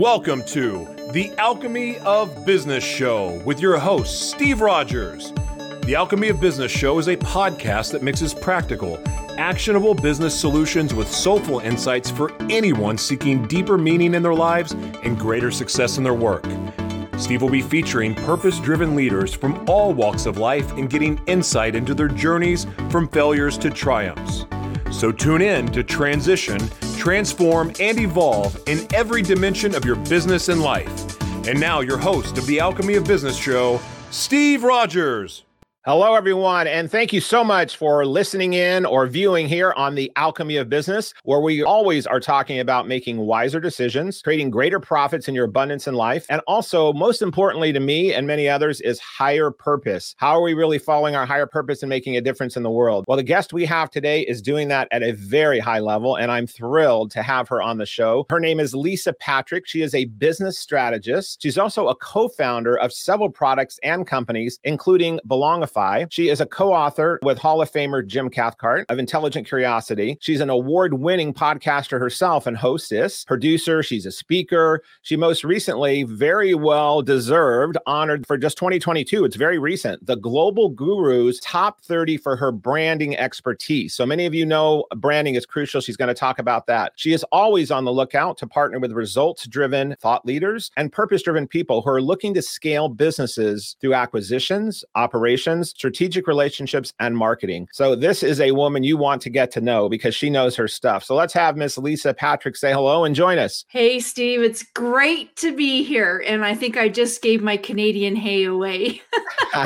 Welcome to the Alchemy of Business Show with your host, Steve Rodgers. The Alchemy of Business Show is a podcast that mixes practical, actionable business solutions with soulful insights for anyone seeking deeper meaning in their lives and greater success in their work. Steve will be featuring purpose driven leaders from all walks of life and getting insight into their journeys from failures to triumphs. So tune in to transition, transform, and evolve in every dimension of your business and life. And now, your host of the Alchemy of Business show, Steve Rodgers. Hello, everyone, and thank you so much for listening in or viewing here on the Alchemy of Business, where we always are talking about making wiser decisions, creating greater profits in your abundance in life, and also, most importantly to me and many others, is higher purpose. How are we really following our higher purpose and making a difference in the world? Well, the guest we have today is doing that at a very high level, and I'm thrilled to have her on the show. Her name is Lisa Patrick. She is a business strategist. She's also a co founder of several products and companies, including She is a co author with Hall of Famer Jim Cathcart of Intelligent Curiosity. She's an award winning podcaster herself and hostess, producer. She's a speaker. She most recently, very well deserved, honored for just 2022. It's very recent. The Global Guru's top 30 for her branding expertise. So many of you know branding is crucial. She's going to talk about that. She is always on the lookout to partner with results driven thought leaders and purpose driven people who are looking to scale businesses through acquisitions, operations, strategic relationships, and marketing. So this is a woman you want to get to know because she knows her stuff. So let's have Miss Lisa Patrick say hello and join us. Hey, Steve, it's great to be here. And I think I just gave my Canadian hay away.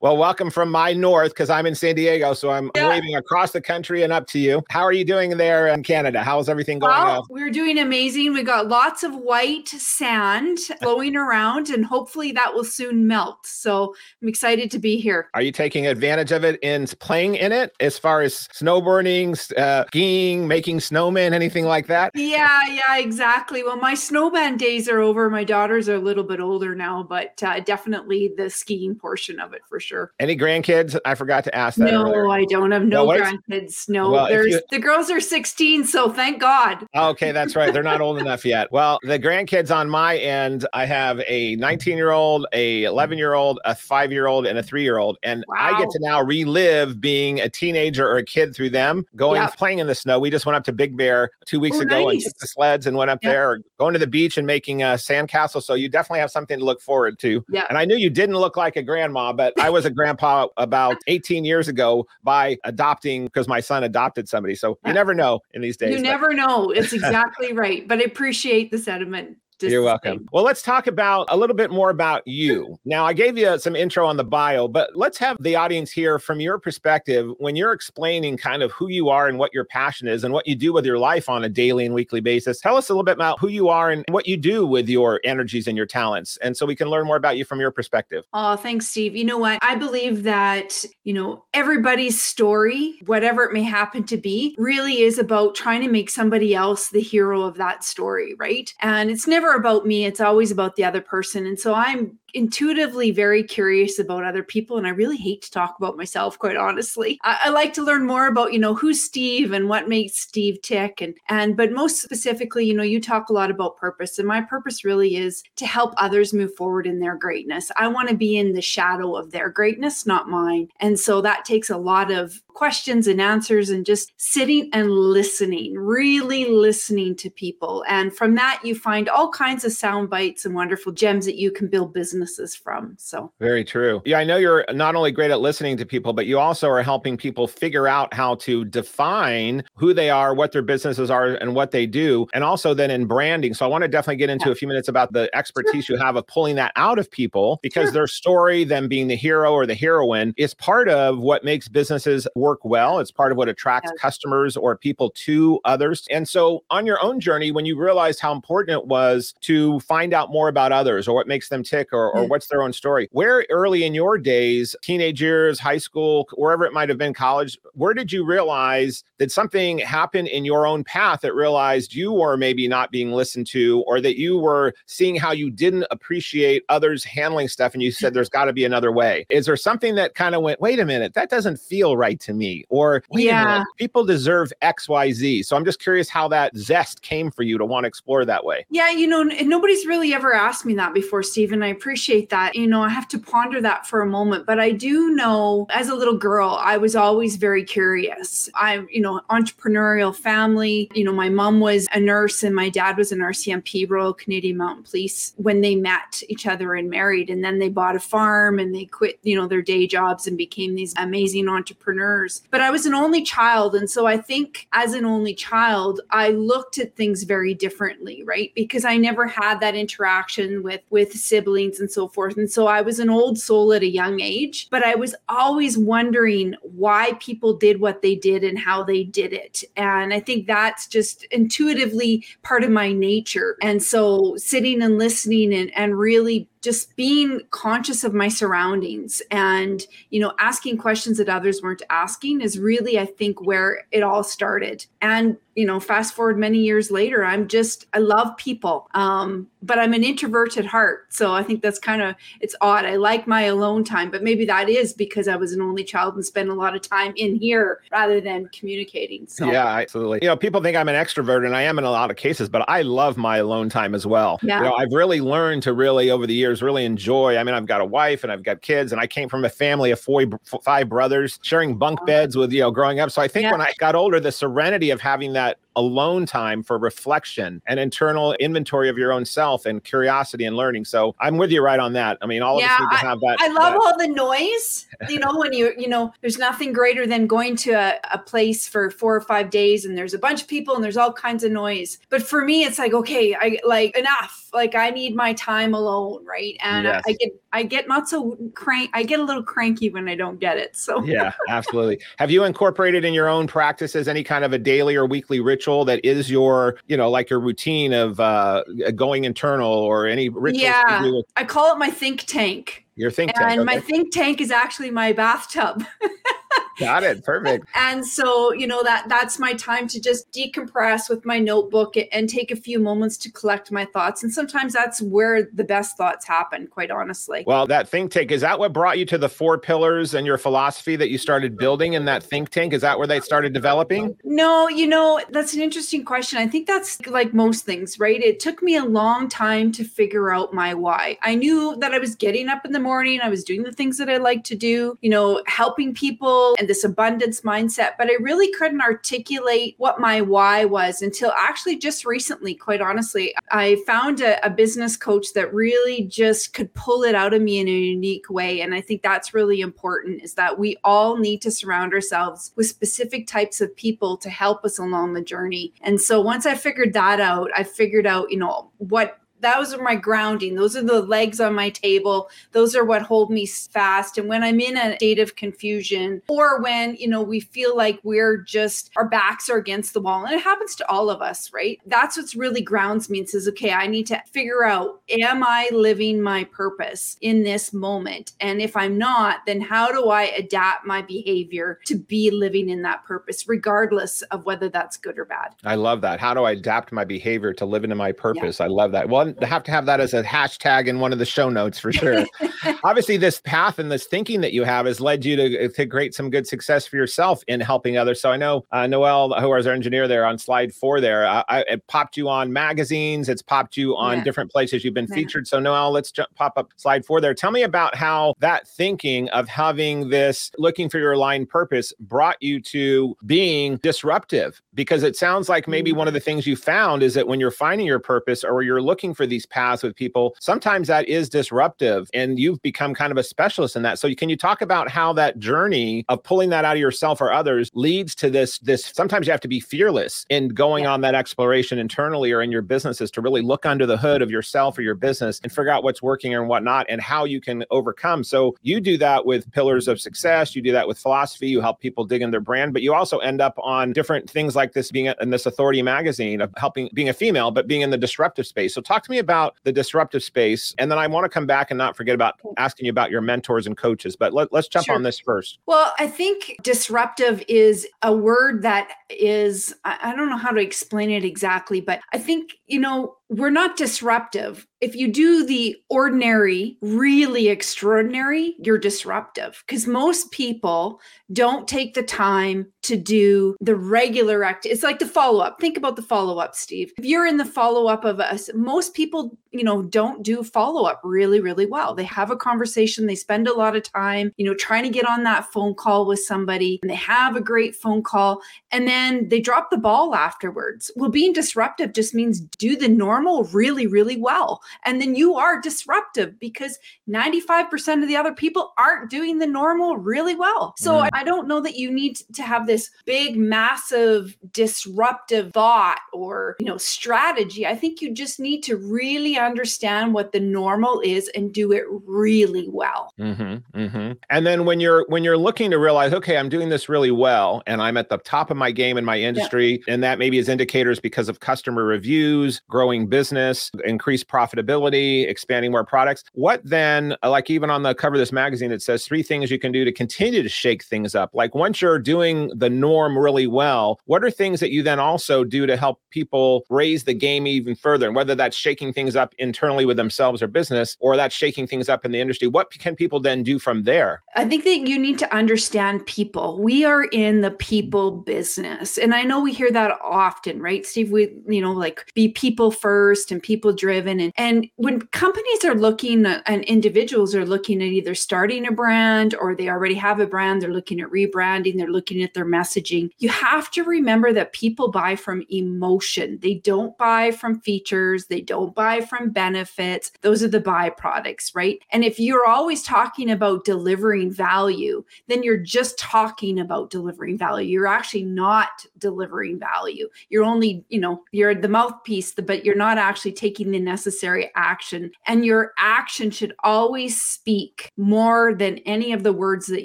well, welcome from my north because I'm in San Diego. So I'm yeah. waving across the country and up to you. How are you doing there in Canada? How's everything going? Well, we're doing amazing. We got lots of white sand flowing around, and hopefully that will soon melt. So I'm excited excited to be here. Are you taking advantage of it in playing in it as far as snowboarding, uh, skiing, making snowmen, anything like that? Yeah, yeah, exactly. Well, my snowman days are over. My daughters are a little bit older now, but uh, definitely the skiing portion of it for sure. Any grandkids? I forgot to ask that. No, earlier. I don't have no, no grandkids. No, well, there's you... the girls are 16, so thank God. Okay, that's right. They're not old enough yet. Well, the grandkids on my end, I have a 19 year old, a 11 year old, a five year old old and a three year old. And wow. I get to now relive being a teenager or a kid through them, going playing in the snow. We just went up to Big Bear two weeks oh, ago nice. and took the sleds and went up there, going to the beach and making a sandcastle. So you definitely have something to look forward to. Yeah. And I knew you didn't look like a grandma, but I was a grandpa about 18 years ago by adopting because my son adopted somebody. So you never know in these days. You but. never know. It's exactly right. But I appreciate the sentiment. You're welcome. Well, let's talk about a little bit more about you. Now, I gave you some intro on the bio, but let's have the audience hear from your perspective when you're explaining kind of who you are and what your passion is and what you do with your life on a daily and weekly basis. Tell us a little bit about who you are and what you do with your energies and your talents. And so we can learn more about you from your perspective. Oh, thanks, Steve. You know what? I believe that, you know, everybody's story, whatever it may happen to be, really is about trying to make somebody else the hero of that story, right? And it's never never about me, it's always about the other person. And so I'm intuitively very curious about other people and i really hate to talk about myself quite honestly. I, I, like to learn more about you know who's steve and what makes steve tick and and but most specifically you know you talk a lot about purpose and my purpose really is to help others move forward in their greatness. I want to be in the shadow of their greatness not mine. And so that takes a lot of questions and answers and just sitting and listening really listening to people. And from that you find all kinds of sound bites and wonderful gems that you can build business businesses from. So, very true. Yeah, I know you're not only great at listening to people, but you also are helping people figure out how to define who they are, what their businesses are, and what they do. And also then in branding. So, I want to definitely get into yeah. a few minutes about the expertise sure. you have of pulling that out of people because sure. their story, them being the hero or the heroine, is part of what makes businesses work well. It's part of what attracts yeah. customers or people to others. And so, on your own journey, when you realized how important it was to find out more about others or what makes them tick or or, or what's their own story. Where early in your days, teenage years, high school, wherever it might have been, college, where did you realize that something happened in your own path that realized you were maybe not being listened to, or that you were seeing how you didn't appreciate others handling stuff and you said there's got to be another way? Is there something that kind of went, wait a minute, that doesn't feel right to me? Or wait yeah. a minute, people deserve XYZ. So I'm just curious how that zest came for you to want to explore that way. Yeah, you know, nobody's really ever asked me that before, Stephen. I appreciate that. You know, I have to ponder that for a moment, but I do know as a little girl, I was always very curious. I'm, you know, entrepreneurial family. You know, my mom was a nurse and my dad was an RCMP, Royal Canadian Mounted Police, when they met each other and married. And then they bought a farm and they quit, you know, their day jobs and became these amazing entrepreneurs. But I was an only child. And so I think as an only child, I looked at things very differently, right? Because I never had that interaction with with siblings and so forth. And so I was an old soul at a young age, but I was always wondering why people did what they did and how they did it. And I think that's just intuitively part of my nature. And so sitting and listening and, and really just being conscious of my surroundings and you know asking questions that others weren't asking is really i think where it all started. And you know fast forward many years later i'm just i love people um but i'm an introvert at heart. So i think that's kind of it's odd. I like my alone time but maybe that is because i was an only child and spent a lot of time in here rather than communicating so. Yeah absolutely. You know people think i'm an extrovert and i am in a lot of cases but i love my alone time as well. Yeah. you know i've really learned to really over the years years really enjoy. I mean, I've got a wife and I've got kids, and I came from a family of four, five brothers sharing bunk beds with, you know, growing up. So I think yeah. when I got older, the serenity of having that alone time for reflection and internal inventory of your own self and curiosity and learning. So I'm with you right on that. I mean, all yeah, of us need to have that. I love that. all the noise. You know, when you, you know, there's nothing greater than going to a, a place for four or five days and there's a bunch of people and there's all kinds of noise. But for me, it's like, okay, I like enough. Like I need my time alone, right? And yes. I, I get I get not so crank. I get a little cranky when I don't get it. So yeah, absolutely. Have you incorporated in your own practices any kind of a daily or weekly ritual that is your, you know, like your routine of uh, going internal or any rituals? Yeah, I call it my think tank. Your think tank. And okay. my think tank is actually my bathtub. Got it. Perfect. and so, you know, that that's my time to just decompress with my notebook and take a few moments to collect my thoughts. And sometimes that's where the best thoughts happen, quite honestly. Well, that think tank, is that what brought you to the four pillars and your philosophy that you started building in that think tank? Is that where they started developing? No, you know, that's an interesting question. I think that's like most things, right? It took me a long time to figure out my why. I knew that I was getting up in the morning, I was doing the things that I like to do, you know, helping people and this abundance mindset, but I really couldn't articulate what my why was until actually just recently, quite honestly. I found a, a business coach that really just could pull it out of me in a unique way. And I think that's really important is that we all need to surround ourselves with specific types of people to help us along the journey. And so once I figured that out, I figured out, you know, what those are my grounding. Those are the legs on my table. Those are what hold me fast. And when I'm in a state of confusion or when, you know, we feel like we're just, our backs are against the wall, and it happens to all of us, right? That's what's really grounds me and says, okay, I need to figure out, am I living my purpose in this moment? And if I'm not, then how do I adapt my behavior to be living in that purpose, regardless of whether that's good or bad? I love that. How do I adapt my behavior to live into my purpose? Yeah. I love that. Well, have to have that as a hashtag in one of the show notes for sure. Obviously, this path and this thinking that you have has led you to, to create some good success for yourself in helping others. So I know uh, Noel, who is our engineer there on slide four there, uh, I, it popped you on magazines. It's popped you on yeah. different places you've been yeah. featured. So Noel, let's jump, pop up slide four there. Tell me about how that thinking of having this looking for your aligned purpose brought you to being disruptive because it sounds like maybe one of the things you found is that when you're finding your purpose or you're looking for these paths with people, sometimes that is disruptive and you've become kind of a specialist in that. So can you talk about how that journey of pulling that out of yourself or others leads to this this sometimes you have to be fearless in going yeah. on that exploration internally or in your businesses to really look under the hood of yourself or your business and figure out what's working and whatnot and how you can overcome. So you do that with pillars of success, you do that with philosophy, you help people dig in their brand, but you also end up on different things like like this being in this authority magazine of helping being a female, but being in the disruptive space. So talk to me about the disruptive space. And then I want to come back and not forget about asking you about your mentors and coaches. But let, us jump sure. on this first. Well, I think disruptive is a word that is, I don't know how to explain it exactly, but I think, you know, we're not disruptive. If you do the ordinary, really extraordinary, you're disruptive because most people don't take the time to do the regular act. It's like the follow up. Think about the follow up, Steve. If you're in the follow up of us, most people, you know, don't do follow up really, really well. They have a conversation, they spend a lot of time, you know, trying to get on that phone call with somebody, and they have a great phone call, and then they drop the ball afterwards. Well, being disruptive just means do the normal really, really well. And then you are disruptive because 95% of the other people aren't doing the normal really well. So mm. I don't know that you need to have this this big, massive, disruptive thought or, you know, strategy. I think you just need to really understand what the normal is and do it really well. Mm-hmm, mm-hmm. And then when you're when you're looking to realize, okay, I'm doing this really well, and I'm at the top of my game in my industry, yeah. and that maybe is indicators because of customer reviews, growing business, increased profitability, expanding more products. What then, uh, like even on the cover of this magazine, it says three things you can do to continue to shake things up. Like once you're doing the the norm really well. What are things that you then also do to help people raise the game even further? And whether that's shaking things up internally with themselves or business, or that's shaking things up in the industry, what can people then do from there? I think that you need to understand people. We are in the people business. And I know we hear that often, right, Steve? We, you know, like be people first and people driven. And, and when companies are looking and individuals are looking at either starting a brand or they already have a brand, they're looking at rebranding, they're looking at their messaging, you have to remember that people buy from emotion. They don't buy from features, they don't buy from benefits. Those are the byproducts, right? And if you're always talking about delivering value, then you're just talking about delivering value. You're actually not delivering value. You're only, you know, you're the mouthpiece, but you're not actually taking the necessary action. And your action should always speak more than any of the words that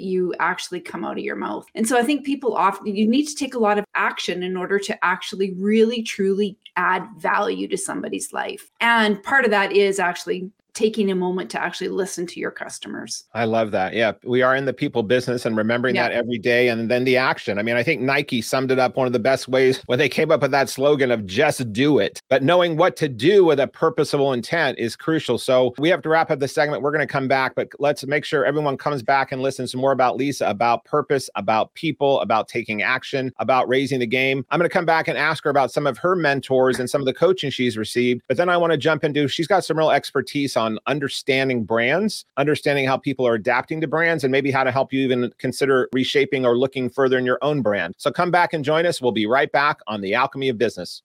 you actually come out of your mouth. And so I think people often you need to take a lot of action in order to actually really truly add value to somebody's life and part of that is actually taking a moment to actually listen to your customers. I love that. Yeah, we are in the people business and remembering yeah. that every day and then the action. I mean, I think Nike summed it up one of the best ways when they came up with that slogan of just do it. But knowing what to do with a purposeful intent is crucial. So we have to wrap up the segment. We're going to come back, but let's make sure everyone comes back and listens more about Lisa, about purpose, about people, about taking action, about raising the game. I'm going to come back and ask her about some of her mentors and some of the coaching she's received. But then I want to jump into she's got some real expertise on on understanding brands, understanding how people are adapting to brands, and maybe how to help you even consider reshaping or looking further in your own brand. So come back and join us. We'll be right back on the Alchemy of Business.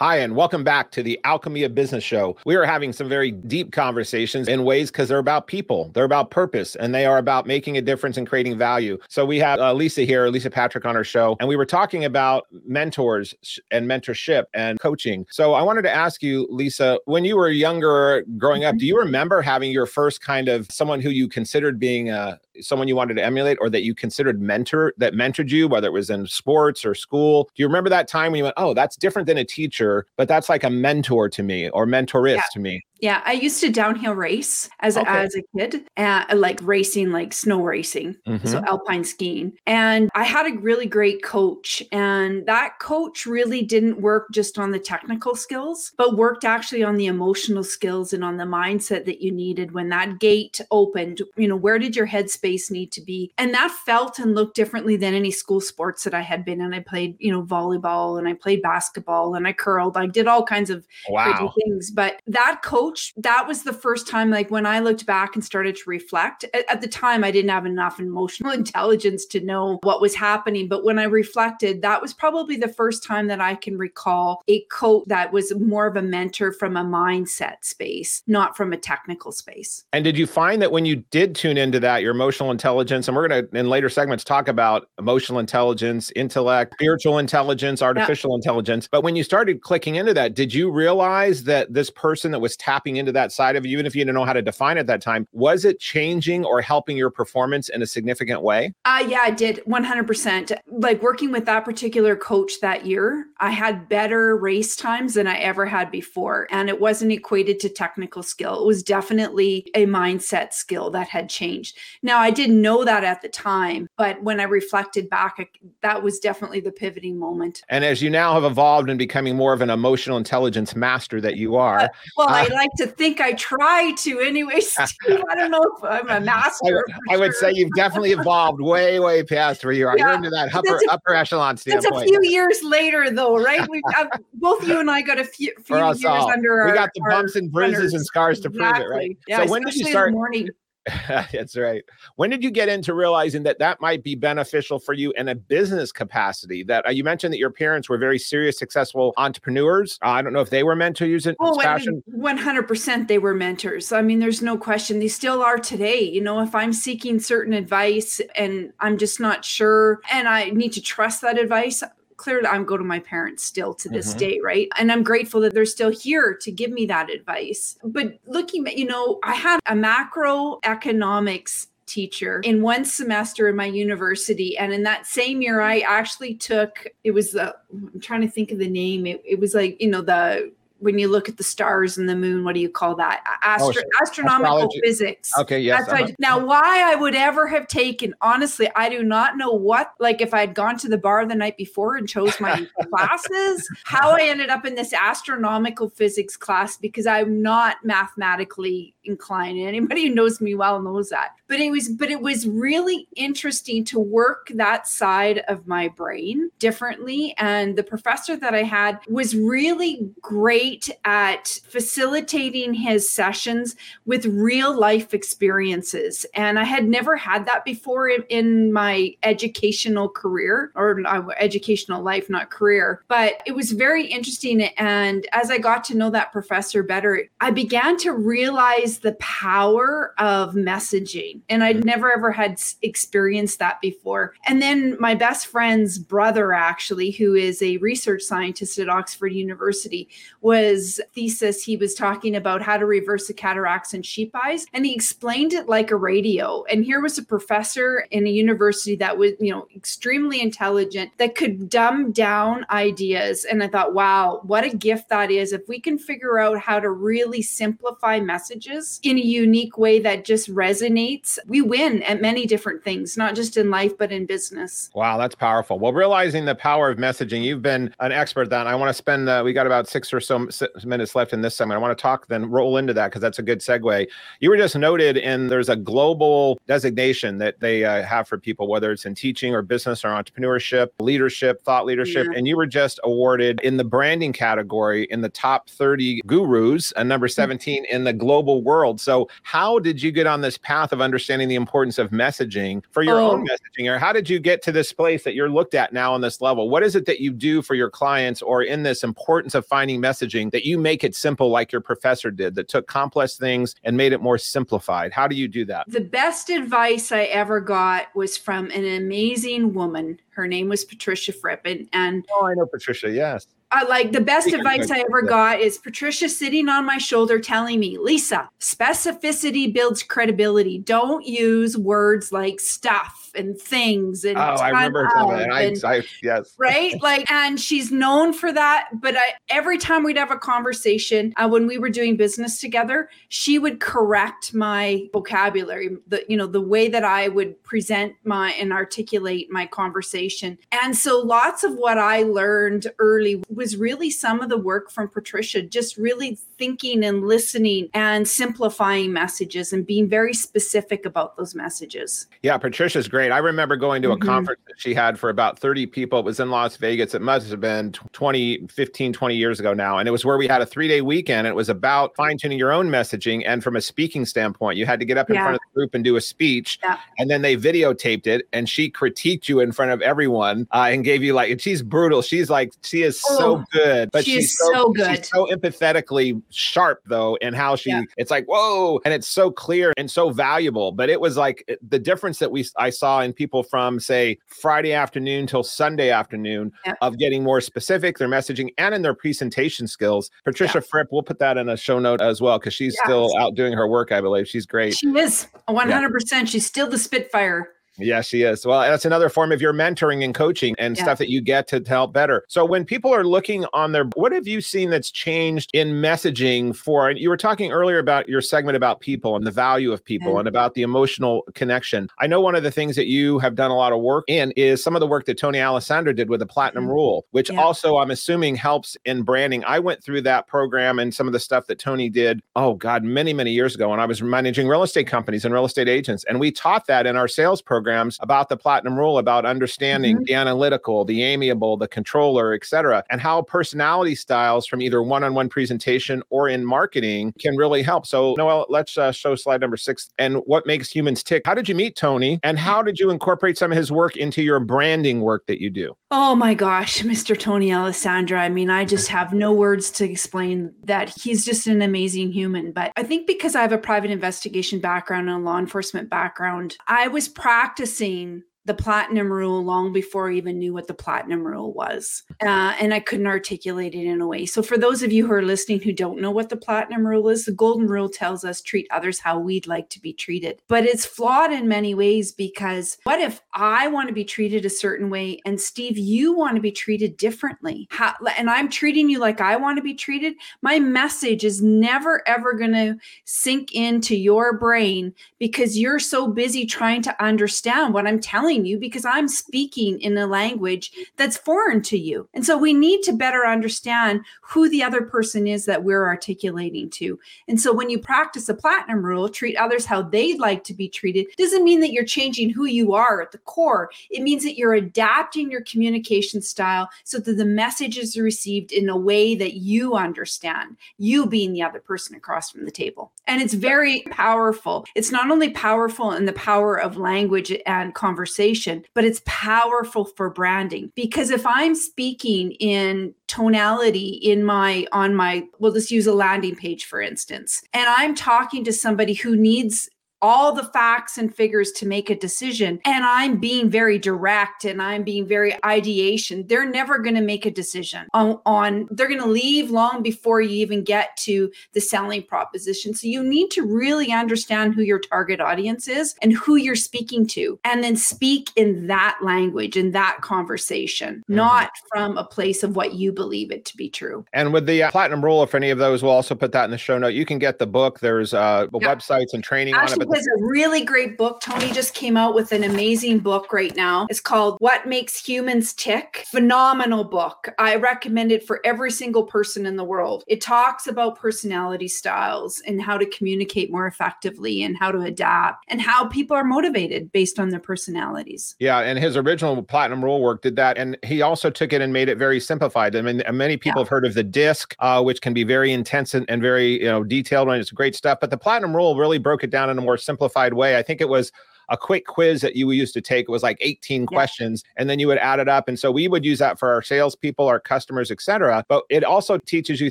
Hi, and welcome back to the Alchemy of Business Show. We are having some very deep conversations in ways because they're about people, they're about purpose, and they are about making a difference and creating value. So we have uh, Lisa here, Lisa Patrick on our show, and we were talking about mentors and mentorship and coaching. So I wanted to ask you, Lisa, when you were younger growing up, do you remember having your first kind of someone who you considered being a someone you wanted to emulate or that you considered mentor that mentored you, whether it was in sports or school? Do you remember that time when you went, oh, that's different than a teacher, but that's like a mentor to me or mentorist yeah. to me? Yeah, I used to downhill race as okay. as a kid, uh, like racing, like snow racing, mm-hmm. so alpine skiing. And I had a really great coach, and that coach really didn't work just on the technical skills, but worked actually on the emotional skills and on the mindset that you needed when that gate opened. You know, where did your headspace need to be? And that felt and looked differently than any school sports that I had been in. I played, you know, volleyball and I played basketball and I curled. I did all kinds of wow. things, but that coach coach, that was the first time, like when I looked back and started to reflect. At, the time, I didn't have enough emotional intelligence to know what was happening. But when I reflected, that was probably the first time that I can recall a coach that was more of a mentor from a mindset space, not from a technical space. And did you find that when you did tune into that, your emotional intelligence, and we're going to, in later segments, talk about emotional intelligence, intellect, spiritual intelligence, artificial yeah. intelligence. But when you started clicking into that, did you realize that this person that was tapping tapping into that side of you, even if you didn't know how to define it at that time, was it changing or helping your performance in a significant way? Uh, yeah, I did 100%. Like working with that particular coach that year, I had better race times than I ever had before. And it wasn't equated to technical skill. It was definitely a mindset skill that had changed. Now, I didn't know that at the time, but when I reflected back, that was definitely the pivoting moment. And as you now have evolved and becoming more of an emotional intelligence master that you are. Uh, well, uh, I like to think I try to anyway, Steve. I don't know if I'm a master. I, I would say you've definitely evolved way, way past where you are. Yeah, You're into that upper, a, upper echelon standpoint. That's a few years later, though, right? We um, both you and I got a few, few years all. under we our. We got the bumps and bruises runners. and scars to exactly. prove it, right? Yeah, so when did you start? morning. That's right. When did you get into realizing that that might be beneficial for you in a business capacity? That uh, you mentioned that your parents were very serious, successful entrepreneurs. Uh, I don't know if they were mentors in oh, fashion. One hundred percent, they were mentors. I mean, there's no question. They still are today. You know, if I'm seeking certain advice and I'm just not sure, and I need to trust that advice, clearly I'm go to my parents still to this mm-hmm. day, right? And I'm grateful that they're still here to give me that advice. But looking at, you know, I had a macroeconomics teacher in one semester in my university and in that same year i actually took it was the i'm trying to think of the name it, it was like you know the when you look at the stars and the moon, what do you call that? Astro- oh, astronomical astrology. physics. Okay, yes. Uh-huh. now, why I would ever have taken, honestly, I do not know what, like if I had gone to the bar the night before and chose my classes, how I ended up in this astronomical physics class because I'm not mathematically inclined. Anybody who knows me well knows that. But it was, but it was really interesting to work that side of my brain differently. And the professor that I had was really great great at facilitating his sessions with real life experiences. And I had never had that before in, in my educational career or uh, educational life, not career. But it was very interesting. And as I got to know that professor better, I began to realize the power of messaging. And I'd mm-hmm. never ever had experienced that before. And then my best friend's brother, actually, who is a research scientist at Oxford University, was thesis, he was talking about how to reverse the cataracts in sheep eyes, and he explained it like a radio. And here was a professor in a university that was, you know, extremely intelligent that could dumb down ideas. And I thought, wow, what a gift that is. If we can figure out how to really simplify messages in a unique way that just resonates, we win at many different things, not just in life, but in business. Wow, that's powerful. Well, realizing the power of messaging, you've been an expert then. I want to spend, uh, we got about six or so minutes left in this segment. I want to talk, then roll into that because that's a good segue. You were just noted and there's a global designation that they uh, have for people, whether it's in teaching or business or entrepreneurship, leadership, thought leadership. Yeah. And you were just awarded in the branding category in the top 30 gurus and number mm. 17 in the global world. So, how did you get on this path of understanding the importance of messaging for your oh. own messaging? Or how did you get to this place that you're looked at now on this level? What is it that you do for your clients or in this importance of finding messaging? that you make it simple like your professor did that took complex things and made it more simplified how do you do that the best advice i ever got was from an amazing woman her name was patricia fripp and, and oh i know patricia yes uh, like the best advice I ever got is Patricia sitting on my shoulder telling me, Lisa, specificity builds credibility. Don't use words like stuff and things and oh, I remember that. And, I, I, yes, right. Like, and she's known for that. But I, every time we'd have a conversation uh, when we were doing business together, she would correct my vocabulary, the you know the way that I would present my and articulate my conversation. And so, lots of what I learned early was really some of the work from Patricia, just really thinking and listening and simplifying messages and being very specific about those messages. Yeah, Patricia's great. I remember going to a mm-hmm. conference that she had for about 30 people. It was in Las Vegas. It must have been 20, 15, 20 years ago now. And it was where we had a three day weekend. It was about fine tuning your own messaging. And from a speaking standpoint, you had to get up in yeah. front of the group and do a speech. Yeah. And then they videotaped it and she critiqued you in front of everyone uh, and gave you like, and she's brutal. She's like, she is oh. so good. But she she's so, so, good. She's so empathetically sharp though, and how she yeah. it's like whoa, and it's so clear and so valuable. But it was like the difference that we I saw saw in people from, say, Friday afternoon till Sunday afternoon yep. of getting more specific, their messaging, and in their presentation skills. Patricia yeah. Fripp, we'll put that in a show note as well because she's yes. still out doing her work, I believe. She's great. She is 100%. Yeah. She's still the Spitfire. Yes, she is. Well, that's another form of your mentoring and coaching and yeah. stuff that you get to, to help better. So when people are looking on their, what have you seen that's changed in messaging for, you were talking earlier about your segment about people and the value of people and about the emotional connection. I know one of the things that you have done a lot of work in is some of the work that Tony Alessandra did with the Platinum mm-hmm. Rule, which yeah. also I'm assuming helps in branding. I went through that program and some of the stuff that Tony did, oh God, many, many years ago when I was managing real estate companies and real estate agents. And we taught that in our sales program programs about the platinum rule, about understanding mm-hmm. the analytical, the amiable, the controller, etc., and how personality styles from either one-on-one presentation or in marketing can really help. So Noelle, let's uh, show slide number six and what makes humans tick. How did you meet Tony and how did you incorporate some of his work into your branding work that you do? Oh my gosh, Mr. Tony Alessandra. I mean, I just have no words to explain that he's just an amazing human. But I think because I have a private investigation background and a law enforcement background, I was practicing practicing the platinum rule long before I even knew what the platinum rule was. Uh, and I couldn't articulate it in a way. So, for those of you who are listening who don't know what the platinum rule is, the golden rule tells us treat others how we'd like to be treated. But it's flawed in many ways because what if I want to be treated a certain way and Steve, you want to be treated differently? How, and I'm treating you like I want to be treated? My message is never, ever going to sink into your brain because you're so busy trying to understand what I'm telling telling you because I'm speaking in a language that's foreign to you. And so we need to better understand who the other person is that we're articulating to. And so when you practice a platinum rule, treat others how they'd like to be treated, doesn't mean that you're changing who you are at the core. It means that you're adapting your communication style so that the message is received in a way that you understand, you being the other person across from the table. And it's very powerful. It's not only powerful in the power of language and conversation conversation, but it's powerful for branding. Because if I'm speaking in tonality in my on my we'll just use a landing page for instance and i'm talking to somebody who needs all the facts and figures to make a decision. And i'm being very direct and i'm being very ideation. They're never going to make a decision on, on they're going to leave long before you even get to the selling proposition. So you need to really understand who your target audience is and who you're speaking to and then speak in that language in that conversation mm-hmm. not from a place of what you believe it to be true. And with the uh, platinum rule if any of those we'll also put that in the show note. You can get the book. There's uh yeah. websites and training Actually, on it has a really great book. Tony just came out with an amazing book right now. It's called What Makes Humans Tick. Phenomenal book. I recommend it for every single person in the world. It talks about personality styles and how to communicate more effectively and how to adapt and how people are motivated based on their personalities. Yeah, and his original Platinum Rule work did that. And he also took it and made it very simplified. I mean, many people yeah. have heard of the disc, uh, which can be very intense and, and very, you know, detailed and it's great stuff. But the Platinum Rule really broke it down in a more simplified way. I think it was a quick quiz that you used to take. It was like 18 yeah. questions, and then you would add it up. And so we would use that for our salespeople, our customers, etc. But it also teaches you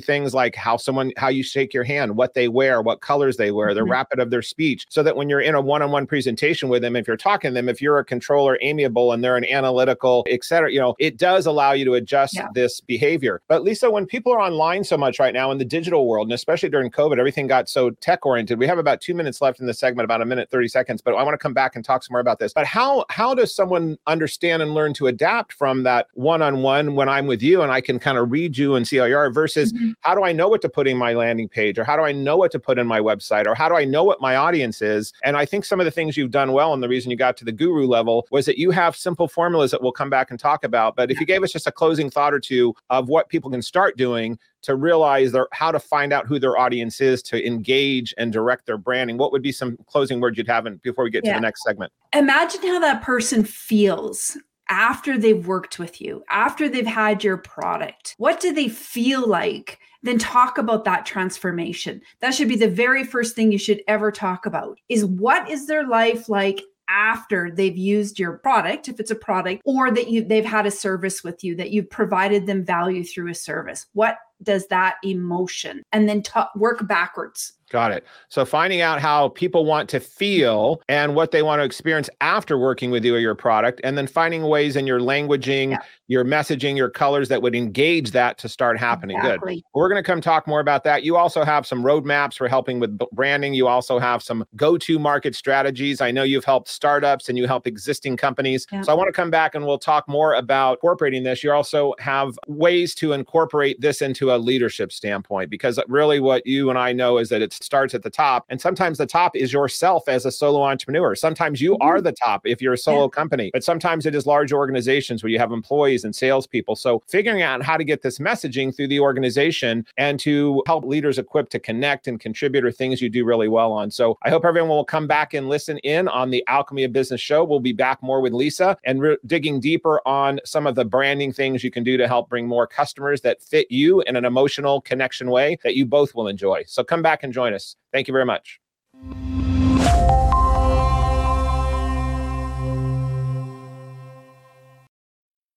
things like how someone, how you shake your hand, what they wear, what colors they wear, mm-hmm. the rapid of their speech, so that when you're in a one-on-one presentation with them, if you're talking to them, if you're a controller, amiable, and they're an analytical, etc., you know, it does allow you to adjust yeah. this behavior. But Lisa, when people are online so much right now in the digital world, and especially during COVID, everything got so tech oriented. We have about two minutes left in the segment, about a minute, 30 seconds, but I want to come back back and talk some more about this. But how how does someone understand and learn to adapt from that one-on-one when I'm with you and I can kind of read you and see how you are versus mm-hmm. how do I know what to put in my landing page or how do I know what to put in my website or how do I know what my audience is? And I think some of the things you've done well and the reason you got to the guru level was that you have simple formulas that we'll come back and talk about. But if you gave us just a closing thought or two of what people can start doing to realize their, how to find out who their audience is to engage and direct their branding. What would be some closing words you'd have in, before we get yeah. to the next segment? Imagine how that person feels after they've worked with you after they've had your product. What do they feel like? Then talk about that transformation. That should be the very first thing you should ever talk about is what is their life like after they've used your product if it's a product or that you they've had a service with you that you've provided them value through a service. What does that emotion and then t- work backwards Got it. So finding out how people want to feel and what they want to experience after working with you or your product, and then finding ways in your languaging, yeah. your messaging, your colors that would engage that to start happening. Exactly. Good. We're going to come talk more about that. You also have some roadmaps for helping with branding. You also have some go-to market strategies. I know you've helped startups and you help existing companies. Yeah. So I want to come back and we'll talk more about incorporating this. You also have ways to incorporate this into a leadership standpoint because really what you and I know is that it's starts at the top. And sometimes the top is yourself as a solo entrepreneur. Sometimes you mm-hmm. are the top if you're a solo yeah. company, but sometimes it is large organizations where you have employees and salespeople. So figuring out how to get this messaging through the organization and to help leaders equipped to connect and contribute are things you do really well on. So I hope everyone will come back and listen in on the Alchemy of Business show. We'll be back more with Lisa and re- digging deeper on some of the branding things you can do to help bring more customers that fit you in an emotional connection way that you both will enjoy. So come back and join us. Thank you very much.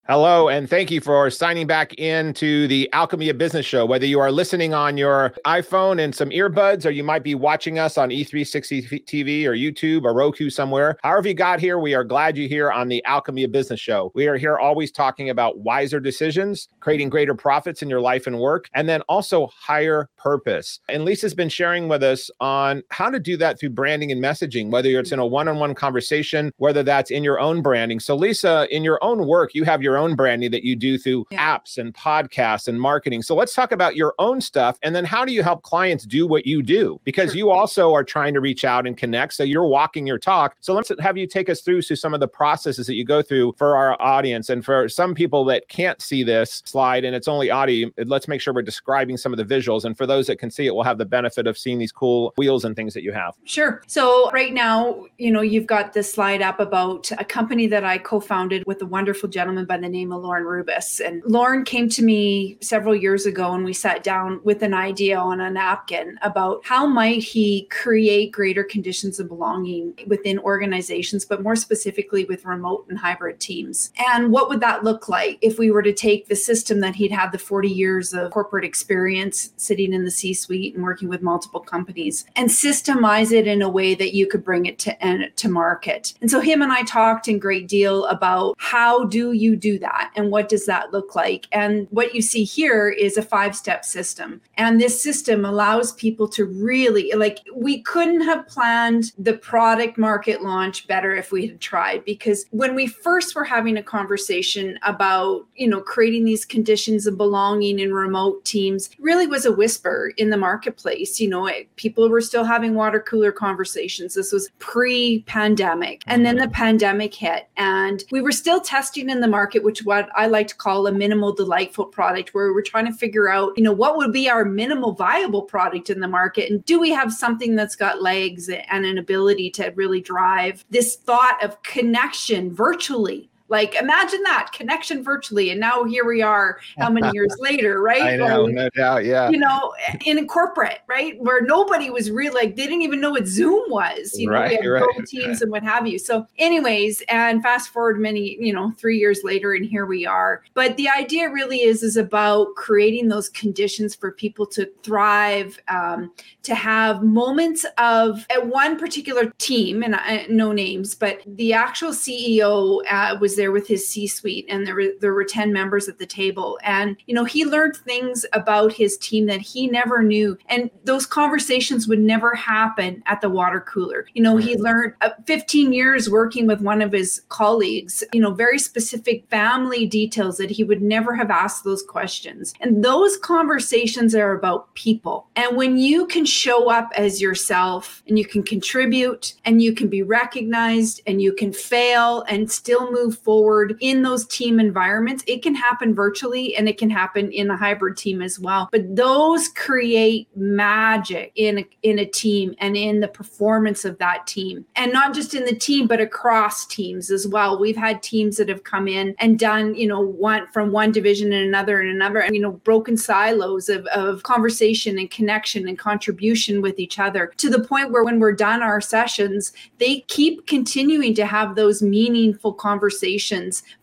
Hello, and thank you for signing back into the Alchemy of Business show. Whether you are listening on your iPhone and some earbuds, or you might be watching us on E360 TV or YouTube or Roku somewhere, however you got here, we are glad you're here on the Alchemy of Business show. We are here always talking about wiser decisions, creating greater profits in your life and work, and then also higher purpose. And Lisa's been sharing with us on how to do that through branding and messaging, whether it's in a one on one conversation, whether that's in your own branding. So, Lisa, in your own work, you have your your own branding that you do through yeah. apps and podcasts and marketing. So let's talk about your own stuff. And then how do you help clients do what you do? Because sure. you also are trying to reach out and connect. So you're walking your talk. So let's have you take us through to some of the processes that you go through for our audience. And for some people that can't see this slide and it's only audio, let's make sure we're describing some of the visuals. And for those that can see it, we'll have the benefit of seeing these cool wheels and things that you have. Sure. So right now, you know, you've got this slide up about a company that I co-founded with a wonderful gentleman by the name of Lorne Rubis. And Lorne came to me several years ago and we sat down with an idea on a napkin about how might he create greater conditions of belonging within organizations, but more specifically with remote and hybrid teams. And what would that look like if we were to take the system that he'd had the 40 years of corporate experience sitting in the C-suite and working with multiple companies and systemize it in a way that you could bring it to to market. And so him and I talked in great deal about how do you do that and what does that look like? And what you see here is a five step system. And this system allows people to really, like, we couldn't have planned the product market launch better if we had tried. Because when we first were having a conversation about, you know, creating these conditions of belonging in remote teams, really was a whisper in the marketplace. You know, it, people were still having water cooler conversations. This was pre pandemic. And then the mm-hmm. pandemic hit, and we were still testing in the market, which what I like to call a minimal delightful product, where we're trying to figure out, you know, what would be our minimal viable product in the market? And do we have something that's got legs and an ability to really drive this thought of connection virtually like imagine that connection virtually. And now here we are, how many years later, right? I know, no doubt. Yeah. You know, in corporate, right? Where nobody was really like, they didn't even know what Zoom was, you know, right, we had right, teams right. and what have you. So, anyways, and fast forward many, you know, three years later, and here we are. But the idea really is is about creating those conditions for people to thrive, um, to have moments of at one particular team, and I, no names, but the actual CEO uh, was there with his C-suite, and there were there were ten members at the table, and you know he learned things about his team that he never knew, and those conversations would never happen at the water cooler. You know, he learned uh, 15 years working with one of his colleagues. You know, very specific family details that he would never have asked those questions, and those conversations are about people. And when you can show up as yourself and you can contribute and you can be recognized and you can fail and still move forward in those team environments. It can happen virtually and it can happen in a hybrid team as well. But those create magic in a, in a team and in the performance of that team. And not just in the team, but across teams as well. We've had teams that have come in and done, you know, one from one division and another and another, and, you know, broken silos of, of conversation and connection and contribution with each other to the point where when we're done our sessions, they keep continuing to have those meaningful conversations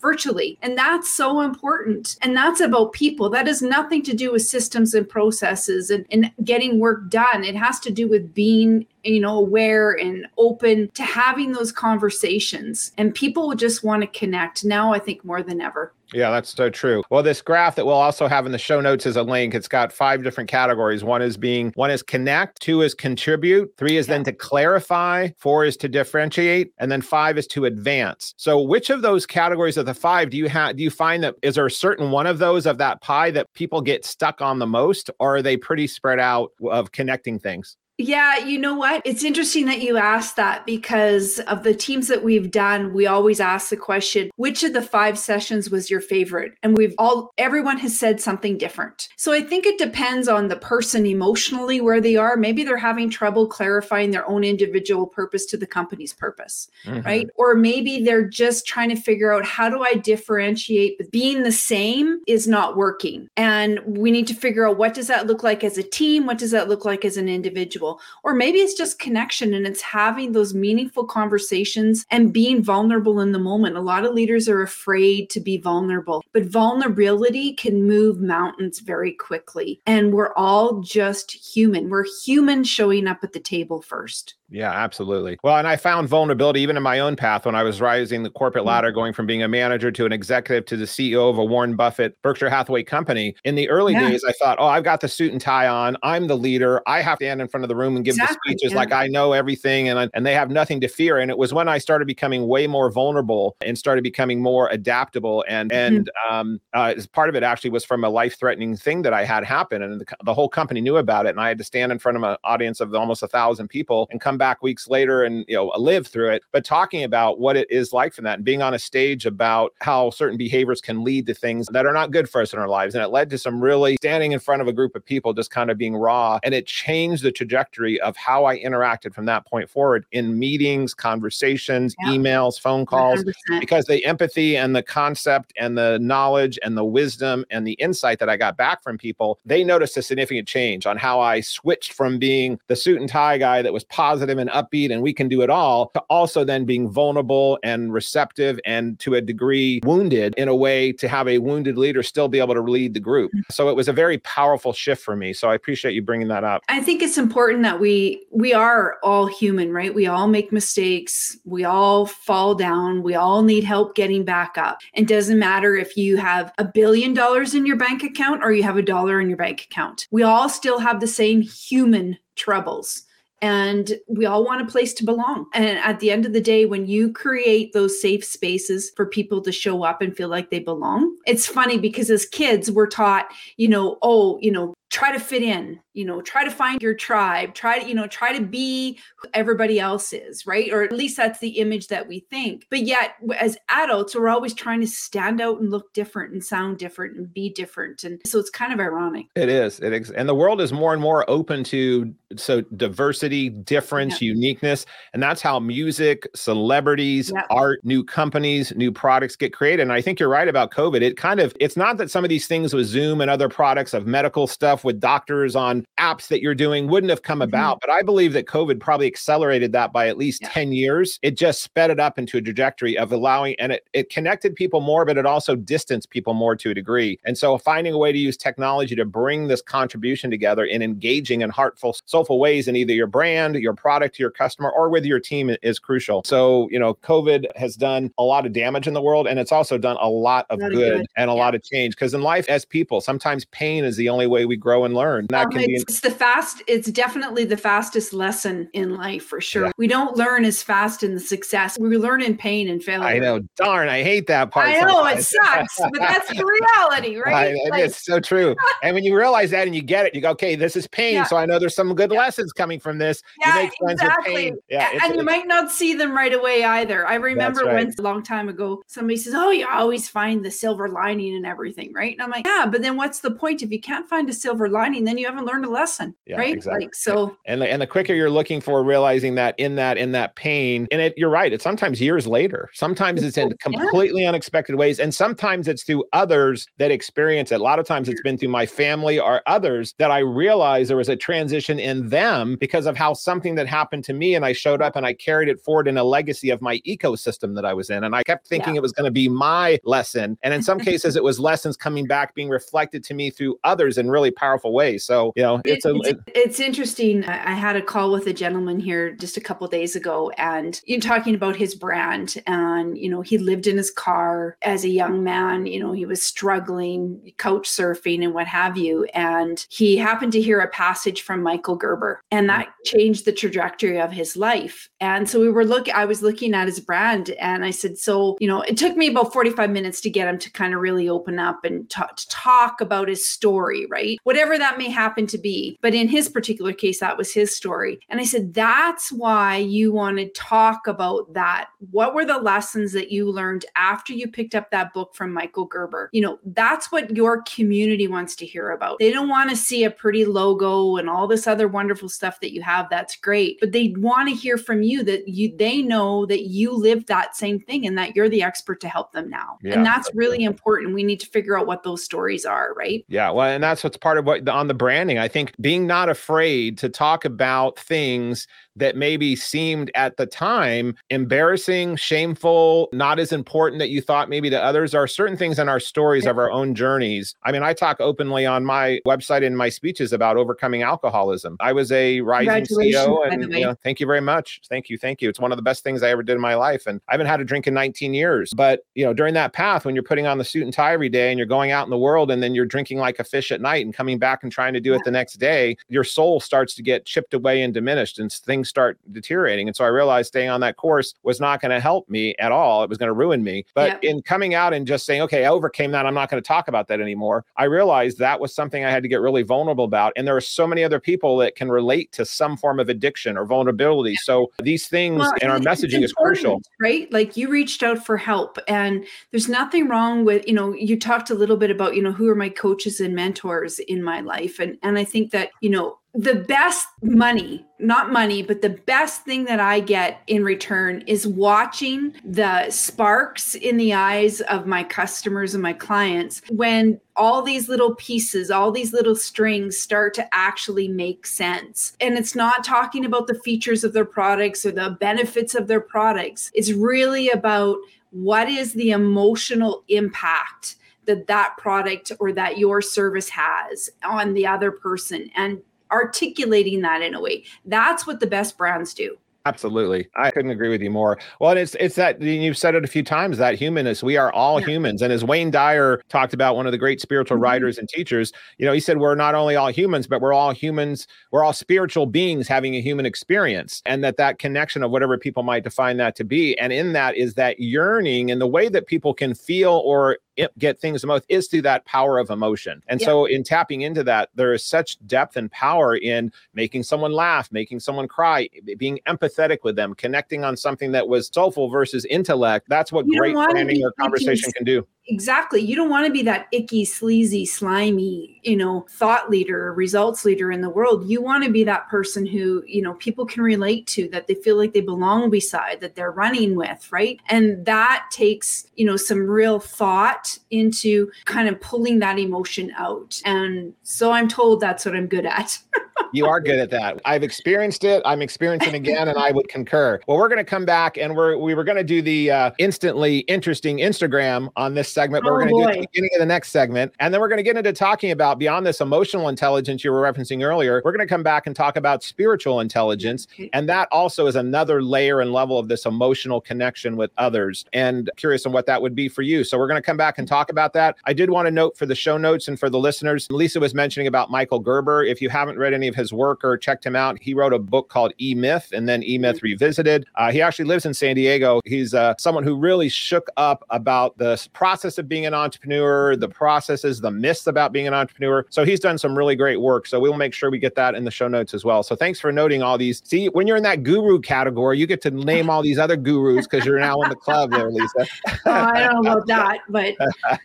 virtually. And that's so important. And that's about people. That has nothing to do with systems and processes and, and getting work done. It has to do with being you know aware and open to having those conversations and people just want to connect now i think more than ever yeah, that's so true. Well, this graph that we'll also have in the show notes is a link. It's got five different categories. One is being one is connect, two is contribute, three is yeah. then to clarify, four is to differentiate, and then five is to advance. So, which of those categories of the five do you have? Do you find that is there a certain one of those of that pie that people get stuck on the most, or are they pretty spread out of connecting things? Yeah, you know what? It's interesting that you asked that because of the teams that we've done, we always ask the question, which of the five sessions was your favorite? And we've all, everyone has said something different. So I think it depends on the person emotionally where they are. Maybe they're having trouble clarifying their own individual purpose to the company's purpose, mm-hmm. right? Or maybe they're just trying to figure out how do I differentiate? Being the same is not working. And we need to figure out what does that look like as a team? What does that look like as an individual? People. Or maybe it's just connection and it's having those meaningful conversations and being vulnerable in the moment. A lot of leaders are afraid to be vulnerable, but vulnerability can move mountains very quickly. And we're all just human. We're human showing up at the table first. Yeah, absolutely. Well, and I found vulnerability even in my own path when I was rising the corporate mm. ladder, going from being a manager to an executive to the CEO of a Warren Buffett Berkshire Hathaway company. In the early yeah. days, I thought, oh, I've got the suit and tie on. I'm the leader. I have to stand in front of the room and give exactly. the speeches yeah. like I know everything and, I, and they have nothing to fear. And it was when I started becoming way more vulnerable and started becoming more adaptable. And, mm-hmm. and um, uh, part of it actually was from a life threatening thing that I had happen. And the, the whole company knew about it. And I had to stand in front of an audience of almost a thousand people and come back weeks later and you know live through it but talking about what it is like from that and being on a stage about how certain behaviors can lead to things that are not good for us in our lives and it led to some really standing in front of a group of people just kind of being raw and it changed the trajectory of how I interacted from that point forward in meetings conversations yeah. emails phone calls 100%. because the empathy and the concept and the knowledge and the wisdom and the insight that I got back from people they noticed a significant change on how I switched from being the suit and tie guy that was positive and up upbeat and we can do it all to also then being vulnerable and receptive and to a degree wounded in a way to have a wounded leader still be able to lead the group. Mm-hmm. So it was a very powerful shift for me. So I appreciate you bringing that up. I think it's important that we we are all human, right? We all make mistakes. We all fall down. We all need help getting back up. It doesn't matter if you have a billion dollars in your bank account or you have a dollar in your bank account. We all still have the same human troubles and we all want a place to belong. And at the end of the day, when you create those safe spaces for people to show up and feel like they belong, it's funny because as kids, we're taught, you know, oh, you know, try to fit in you know try to find your tribe try to you know try to be who everybody else is right? Or at least that's the image that we think. But yet as adults we're always trying to stand out and look different and sound different and be different. And so it's kind of ironic. It is. It is and the world is more and more open to so diversity difference yeah. uniqueness. And that's how music celebrities yeah. art new companies new products get created. And i think you're right about covid. It kind of it's not that some of these things with zoom and other products of medical stuff stuff with doctors on apps that you're doing wouldn't have come mm-hmm. about. But I believe that COVID probably accelerated that by at least yeah. 10 years. It just sped it up into a trajectory of allowing, and it, it connected people more, but it also distanced people more to a degree. And so finding a way to use technology to bring this contribution together in engaging and heartful, soulful ways in either your brand, your product, your customer, or with your team is crucial. So, you know, COVID has done a lot of damage in the world, and it's also done a lot of good, good, and a yeah. lot of change. Because in life, as people, sometimes pain is the only way we grow and learn. That um, can it's, it's the fast. It's definitely the fastest lesson in life for sure. Yeah. We don't learn as fast in the success. We learn in pain and failure. I know. Darn, I hate that part. I know sometimes. it sucks, but that's the reality, right? I, like, it's so true. and when you realize that and you get it, you go, okay, this is pain. Yeah. So I know there's some good yeah. lessons coming from this. Yeah, exactly. Yeah, and you might not see them right away either. I remember right. when a long time ago somebody says, "Oh, you always find the silver lining and everything," right? And I'm like, yeah, but then what's the point if you can't find a silver lining, then you haven't learned a lesson, yeah, right? Exactly. Like so. And the, and the quicker you're looking for realizing that in that in that pain, and it, you're right. It's sometimes years later. Sometimes it's in completely yeah. unexpected ways, and sometimes it's through others that experience it. A lot of times it's been through my family or others that I realized there was a transition in them because of how something that happened to me, and I showed up and I carried it forward in a legacy of my ecosystem that I was in, and I kept thinking yeah. it was going to be my lesson, and in some cases it was lessons coming back being reflected to me through others in really powerful ways. So you know, it's a it's, it's interesting. I had a call with a gentleman here just a couple days ago, and you know, talking about his brand, and you know, he lived in his car as a young man. You know, he was struggling, couch surfing, and what have you, and he happened to hear a passage from Michael Gerber, and that mm-hmm. changed the trajectory of his life. And so we were looking. I was looking at his brand, and I said, so you know, it took me about forty five minutes to get him to kind of really open up and talk, to talk about his story, right? Whatever that may happen to be. But in his particular case, that was his story. And I said, that's why you want to talk about that. What were the lessons that you learned after you picked up that book from Michael Gerber? You know, that's what your community wants to hear about. They don't want to see a pretty logo and all this other wonderful stuff that you have. That's great. But they want to hear from you that you they know that you lived that same thing and that you're the expert to help them now. Yeah, and that's really important. We need to figure out what those stories are, right? Yeah. Well, and that's what's part of what on the branding. I think being not afraid to talk about things that maybe seemed at the time embarrassing, shameful, not as important that you thought maybe to others. Are certain things in our stories of our own journeys. I mean, I talk openly on my website in my speeches about overcoming alcoholism. I was a rising CEO, and you know, thank you very much. Thank you, thank you. It's one of the best things I ever did in my life, and I haven't had a drink in 19 years. But you know, during that path, when you're putting on the suit and tie every day, and you're going out in the world, and then you're drinking like a fish at night, and coming back and trying to do yeah. it the next day, your soul starts to get chipped away and diminished, and things start deteriorating. And so I realized staying on that course was not going to help me at all. It was going to ruin me. But in coming out and just saying, okay, I overcame that. I'm not going to talk about that anymore. I realized that was something I had to get really vulnerable about. And there are so many other people that can relate to some form of addiction or vulnerability. So these things well, and our messaging is crucial. Right. Like you reached out for help and there's nothing wrong with, you know, you talked a little bit about, you know, who are my coaches and mentors in my life. And and I think that, you know, the best money, not money, but the best thing that I get in return is watching the sparks in the eyes of my customers and my clients when all these little pieces, all these little strings start to actually make sense. And it's not talking about the features of their products or the benefits of their products. It's really about what is the emotional impact that that product or that your service has on the other person and articulating that in a way. That's what the best brands do. Absolutely. I couldn't agree with you more. Well, it's it's that you've said it a few times that humanness, we are all yeah. humans. And as Wayne Dyer talked about, one of the great spiritual mm-hmm. writers and teachers, you know, he said we're not only all humans, but we're all humans, we're all spiritual beings having a human experience. And that that connection of whatever people might define that to be. And in that is that yearning and the way that people can feel or get things the most is through that power of emotion. And yeah. so, in tapping into that, there is such depth and power in making someone laugh, making someone cry, being empathetic with them, connecting on something that was soulful versus intellect. That's what you great planning or conversation can do exactly. You don't want to be that icky sleazy slimy you know thought leader or results leader in the world. You want to be that person who you know people can relate to that they feel like they belong beside that they're running with right? And that takes you know some real thought into kind of pulling that emotion out. And so i'm told that's what i'm good at you are good at that. I've experienced it. I'm experiencing again, and I would concur. Well, we're going to come back, and we're we were going to do the uh, instantly interesting Instagram on this segment, but oh, we're going to do the beginning of the next segment, and then we're going to get into talking about beyond this emotional intelligence you were referencing earlier. We're going to come back and talk about spiritual intelligence, and that also is another layer and level of this emotional connection with others. And curious on what that would be for you. So we're going to come back and talk about that. I did want to note for the show notes and for the listeners, Lisa was mentioning about Michael Gerber. If you haven't read any of his work or checked him out, he wrote a book called E Myth and then E Myth mm-hmm. Revisited. Uh, he actually lives in San Diego. He's uh, someone who really shook up about the process of being an entrepreneur, the processes, the myths about being an entrepreneur. So he's done some really great work. So we'll make sure we get that in the show notes as well. So thanks for noting all these. See, when you're in that guru category, you get to name all these other gurus because you're now in the club there, Lisa. oh, I don't know about that, but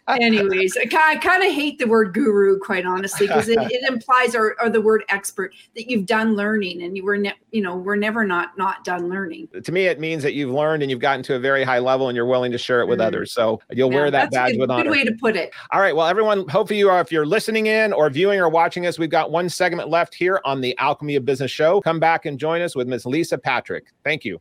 anyways, I, I kind of hate the word guru, quite honestly, because it, it, implies or, or the word expert that you've done learning and you were, ne- you know, we're never not not done learning. To me, it means that you've learned and you've gotten to a very high level and you're willing to share it with mm-hmm. others. So you'll yeah, wear that badge good, with honor. Good way to put it. All right. Well, everyone, hopefully you are, if you're listening in or viewing or watching us, we've got one segment left here on the Alchemy of Business show. Come back and join us with Miss Lisa Patrick. Thank you.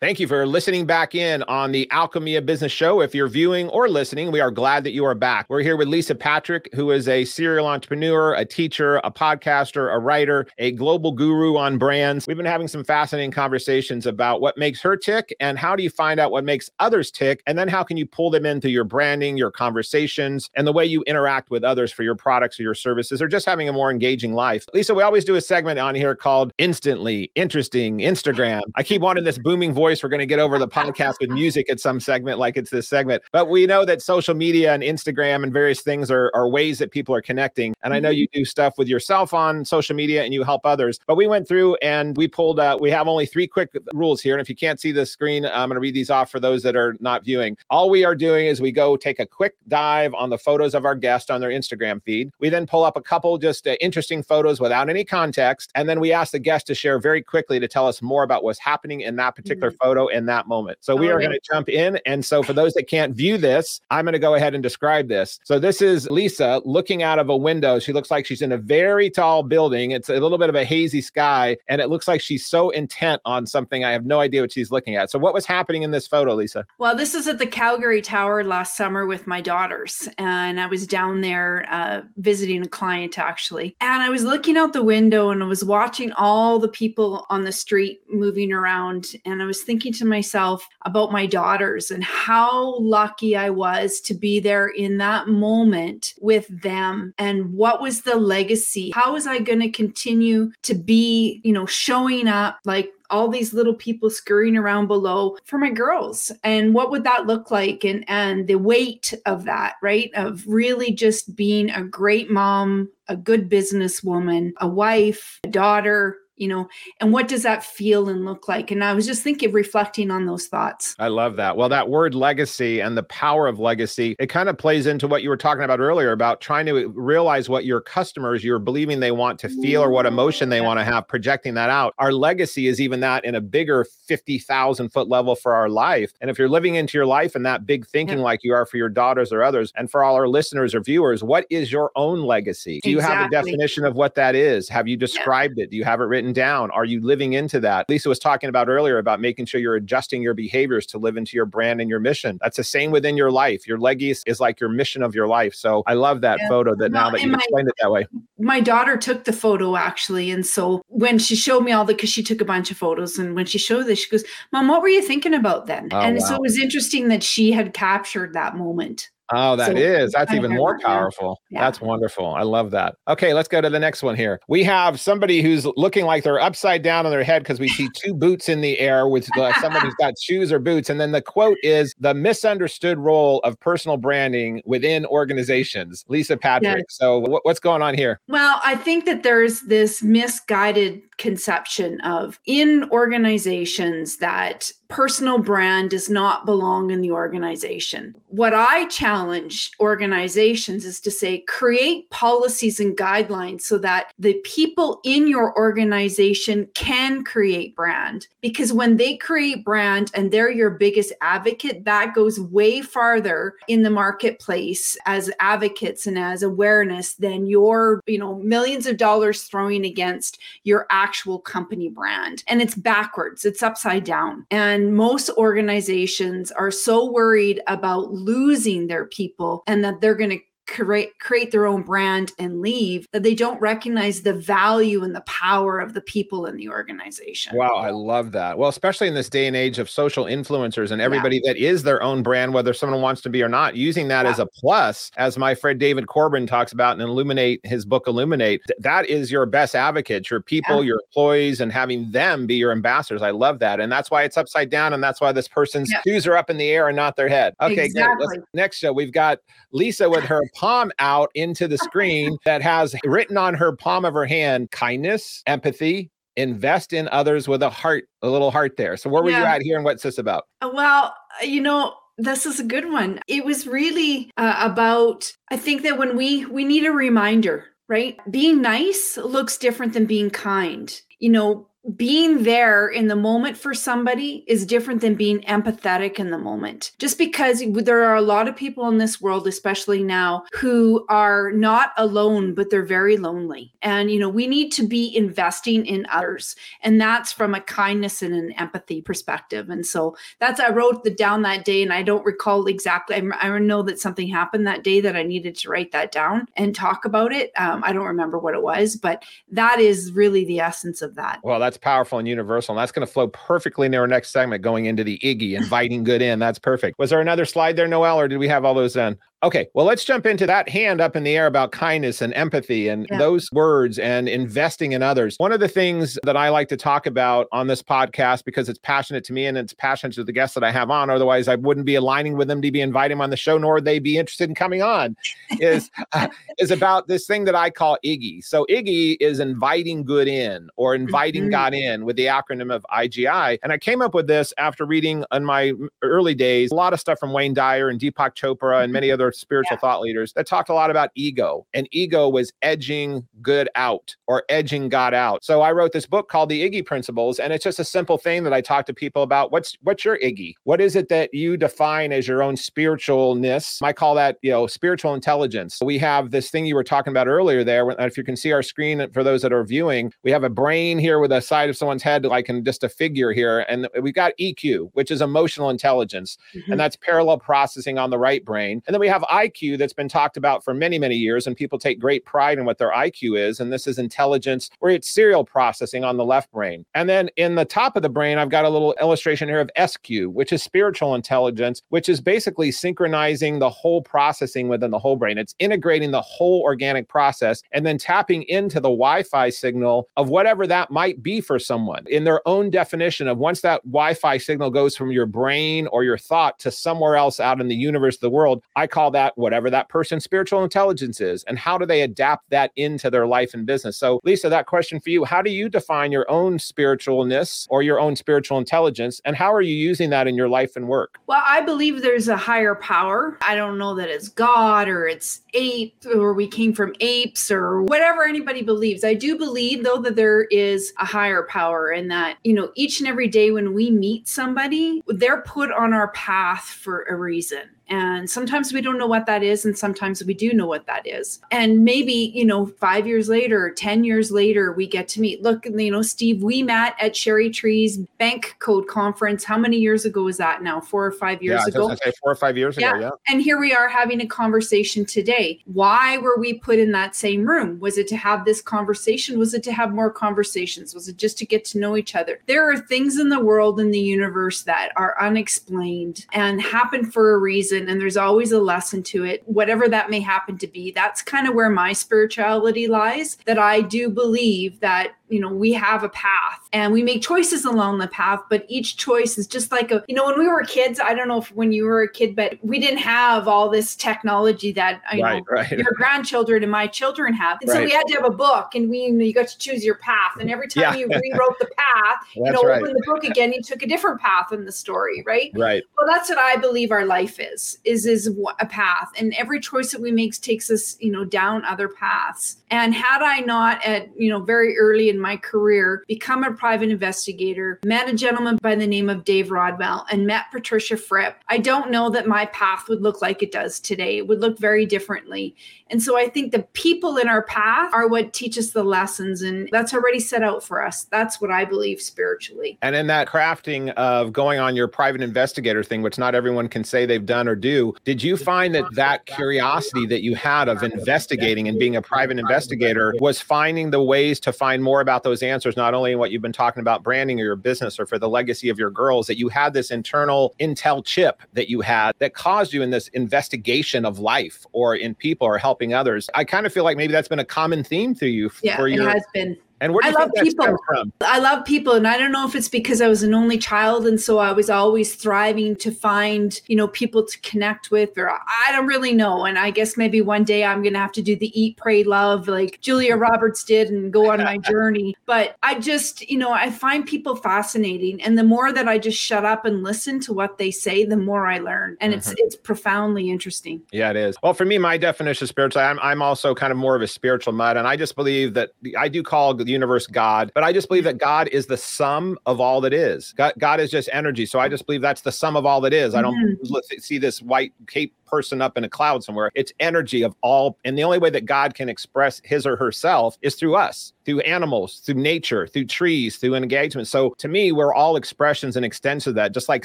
Thank you for listening back in on the Alchemy of Business show. If you're viewing or listening, we are glad that you are back. We're here with Lisa Patrick, who is a serial entrepreneur, a teacher, a podcaster, a writer, a global guru on brands. We've been having some fascinating conversations about what makes her tick and how do you find out what makes others tick? And then how can you pull them into your branding, your conversations, and the way you interact with others for your products or your services or just having a more engaging life. Lisa, we always do a segment on here called Instantly Interesting Instagram. I keep wanting this booming voice voice. We're going to get over the podcast with music at some segment, like it's this segment. But we know that social media and Instagram and various things are, are ways that people are connecting. And I know mm-hmm. you do stuff with yourself on social media and you help others. But we went through and we pulled, uh, we have only three quick rules here. And if you can't see the screen, I'm going to read these off for those that are not viewing. All we are doing is we go take a quick dive on the photos of our guest on their Instagram feed. We then pull up a couple just uh, interesting photos without any context. And then we ask the guest to share very quickly to tell us more about what's happening in that particular. Photo in that moment. So we oh, are going to jump in. And so for those that can't view this, I'm going to go ahead and describe this. So this is Lisa looking out of a window. She looks like she's in a very tall building. It's a little bit of a hazy sky, and it looks like she's so intent on something. I have no idea what she's looking at. So what was happening in this photo, Lisa? Well, this is at the Calgary Tower last summer with my daughters, and I was down there uh, visiting a client actually, and I was looking out the window and I was watching all the people on the street moving around, and I was thinking to myself about my daughters and how lucky I was to be there in that moment with them. And what was the legacy? How was I going to continue to be, you know, showing up like all these little people scurrying around below for my girls? And what would that look like? And and the weight of that right? Of really just being a great mom a good businesswoman a wife a daughter you know and what does that feel and look like? And i was just thinking reflecting on those thoughts. I love that. Well that word legacy and the power of legacy it kind of plays into what you were talking about earlier about trying to realize what your customers you're believing they want to feel or what emotion they want to have projecting that out. Our legacy is even that in a bigger 50,000 foot level for our life. And if you're living into your life and that big thinking like you are for your daughters or others and for all our listeners or viewers what is your own legacy? Do you exactly. have a definition of what that is? Have you described it? Do you have it written written down? Are you living into that? Lisa was talking about earlier about making sure you're adjusting your behaviors to live into your brand and your mission. That's the same within your life. Your legacy is like your mission of your life. So I love that yeah. photo that now that you explained it that way. My daughter took the photo actually. And so when she showed me all the, because she took a bunch of photos, and when she showed this, she goes, Mom, what were you thinking about then? Oh, and wow. so it was interesting that she had captured that moment. Oh, that so is. That's even more powerful. Yeah. That's wonderful. I love that. Okay, let's go to the next one here. We have somebody who's looking like they're upside down on their head because we see two boots in the air with uh, somebody who's got shoes or boots. And then the quote is the misunderstood role of personal branding within organizations. Lisa Patrick. Yeah. So, w- what's going on here? Well, I think that there's this misguided conception of in organizations that personal brand does not belong in the organization. What I challenge organizations is to say create policies and guidelines so that the people in your organization can create brand. Because when they create brand and they're your biggest advocate, that goes way farther in the marketplace as advocates and as awareness than your, you know, millions of dollars throwing against your actual company brand. And it's backwards, it's upside down. And most organizations are so worried about losing their people and that they're going to create create their own brand and leave that they don't recognize the value and the power of the people in the organization. Wow, I love that. Well, especially in this day and age of social influencers and everybody yeah. that is their own brand, whether someone wants to be or not, using that yeah. as a plus, as my friend David Corbin talks about in Illuminate, his book Illuminate, that is your best advocate, your people, yeah. your employees, and having them be your ambassadors. I love that. And that's why it's upside down. And that's why this person's shoes are up in the air and not their head. Okay, exactly. Next show, we've got Lisa with her palm out into the screen that has written on her palm of her hand kindness, empathy, invest in others with a heart, a little heart there. So where were yeah. you at here and what's this about? Uh, well, uh, you know, this is a good one. It was really uh, about I think that when we we need a reminder, right? Being nice looks different than being kind. You know, being there in the moment for somebody is different than being empathetic in the moment. Just because there are a lot of people in this world, especially now, who are not alone, but they're very lonely. And, you know, we need to be investing in others. And that's from a kindness and an empathy perspective. And so that's, I wrote the down that day and I don't recall exactly. I, I know that something happened that day that I needed to write that down and talk about it. Um, I don't remember what it was, but that is really the essence of that. Well, that's powerful and universal. And that's going to flow perfectly into our next segment going into the Iggy, inviting good in. That's perfect. Was there another slide there, Noel, or did we have all those in? Okay, well, let's jump into that hand up in the air about kindness and empathy and yeah. those words and investing in others. One of the things that I like to talk about on this podcast because it's passionate to me and it's passionate to the guests that I have on. Otherwise, I wouldn't be aligning with them to be inviting them on the show, nor would they be interested in coming on. Is uh, is about this thing that I call Iggy. So Iggy is inviting good in or inviting mm-hmm. God in with the acronym of IGI. And I came up with this after reading in my early days a lot of stuff from Wayne Dyer and Deepak Chopra and mm-hmm. many other spiritual yeah. thought leaders that talked a lot about ego, and ego was edging good out or edging God out. So I wrote this book called The Iggy Principles, and it's just a simple thing that I talk to people about. What's what's your Iggy? What is it that you define as your own spiritualness? I call that you know spiritual intelligence. We have this thing you were talking about earlier there. If you can see our screen for those that are viewing, we have a brain here with a side of someone's head, like in just a figure here, and we've got EQ, which is emotional intelligence, mm-hmm. and that's parallel processing on the right brain, and then we have have IQ that's been talked about for many, many years, and people take great pride in what their IQ is. And this is intelligence, where it's serial processing on the left brain. And then in the top of the brain, I've got a little illustration here of SQ, which is spiritual intelligence, which is basically synchronizing the whole processing within the whole brain. It's integrating the whole organic process and then tapping into the Wi Fi signal of whatever that might be for someone in their own definition of once that Wi Fi signal goes from your brain or your thought to somewhere else out in the universe, the world, I call that that whatever that person's spiritual intelligence is and how do they adapt that into their life and business. So lisa that question for you how do you define your own spiritualness or your own spiritual intelligence and how are you using that in your life and work? Well i believe there's a higher power. I don't know that it's god or it's ape or we came from apes or whatever anybody believes. I do believe though that there is a higher power and that you know each and every day when we meet somebody they're put on our path for a reason and sometimes we don't know what that is, and sometimes we do know what that is. And maybe, you know, five years later, 10 years later, we get to meet. Look, you know, Steve, we met at Cheri Tree's Bank Code Conference. How many years ago was that now? Four or five years yeah, ago? Say four or five years yeah. ago, yeah. And here we are having a conversation today. Why were we put in that same room? Was it to have this conversation? Was it to have more conversations? Was it just to get to know each other? There are things in the world, in the universe that are unexplained and happen for a reason lesson and there's always a lesson to it, whatever that may happen to be. That's kind of where my spirituality lies, that I do believe that you know we have a path and we make choices along the path but each choice is just like a you know when we were kids i don't know if when you were a kid but we didn't have all this technology that uh, you right, know right. your grandchildren and my children have and right. so we had to have a book and we you, know, you got to choose your path and every time yeah. you rewrote the path you know open the book again you took a different path in the story right right well that's what i believe our life is is is a path and every choice that we make takes us you know down other paths and had i not at you know very early in my career become a private investigator, met a gentleman by the name of Dave Rodwell, and met Patricia Fripp, I don't know that my path would look like it does today. It would look very differently. And so I think the people in our path are what teach us the lessons, and that's already set out for us. That's what I believe spiritually. And in that crafting of going on your private investigator thing, which not everyone can say they've done or do. Did you find that that curiosity that you had of investigating and being a private investigator was finding the ways to find more about those answers, not only in what you've been talking about branding or your business or for the legacy of your girls, that you had this internal intel chip that you had that caused you in this investigation of life or in people or helping others? I kind of feel like maybe that's been a common theme through you. Yeah, for your, it has been. And where do you I love people. from? I love people, and I don't know if it's because I was an only child, and so I was always thriving to find, you know, people to connect with, or I don't really know. And I guess maybe one day I'm going to have to do the eat, pray, love like Julia Roberts did, and go on my journey. But I just, you know, I find people fascinating, and the more that I just shut up and listen to what they say, the more I learn, and mm-hmm. it's it's profoundly interesting. Yeah, it is. Well, for me, my definition of spiritual, I'm I'm also kind of more of a spiritual mud, and I just believe that I do call the universe God, but I just believe that God is the sum of all that is. God, God is just energy. So I just believe that's the sum of all that is. I don't mm-hmm. see this white cape person up in a cloud somewhere. It's energy of all. And the only way that God can express his or herself is through us, through animals, through nature, through trees, through engagement. So to me, we're all expressions and extensions of that, just like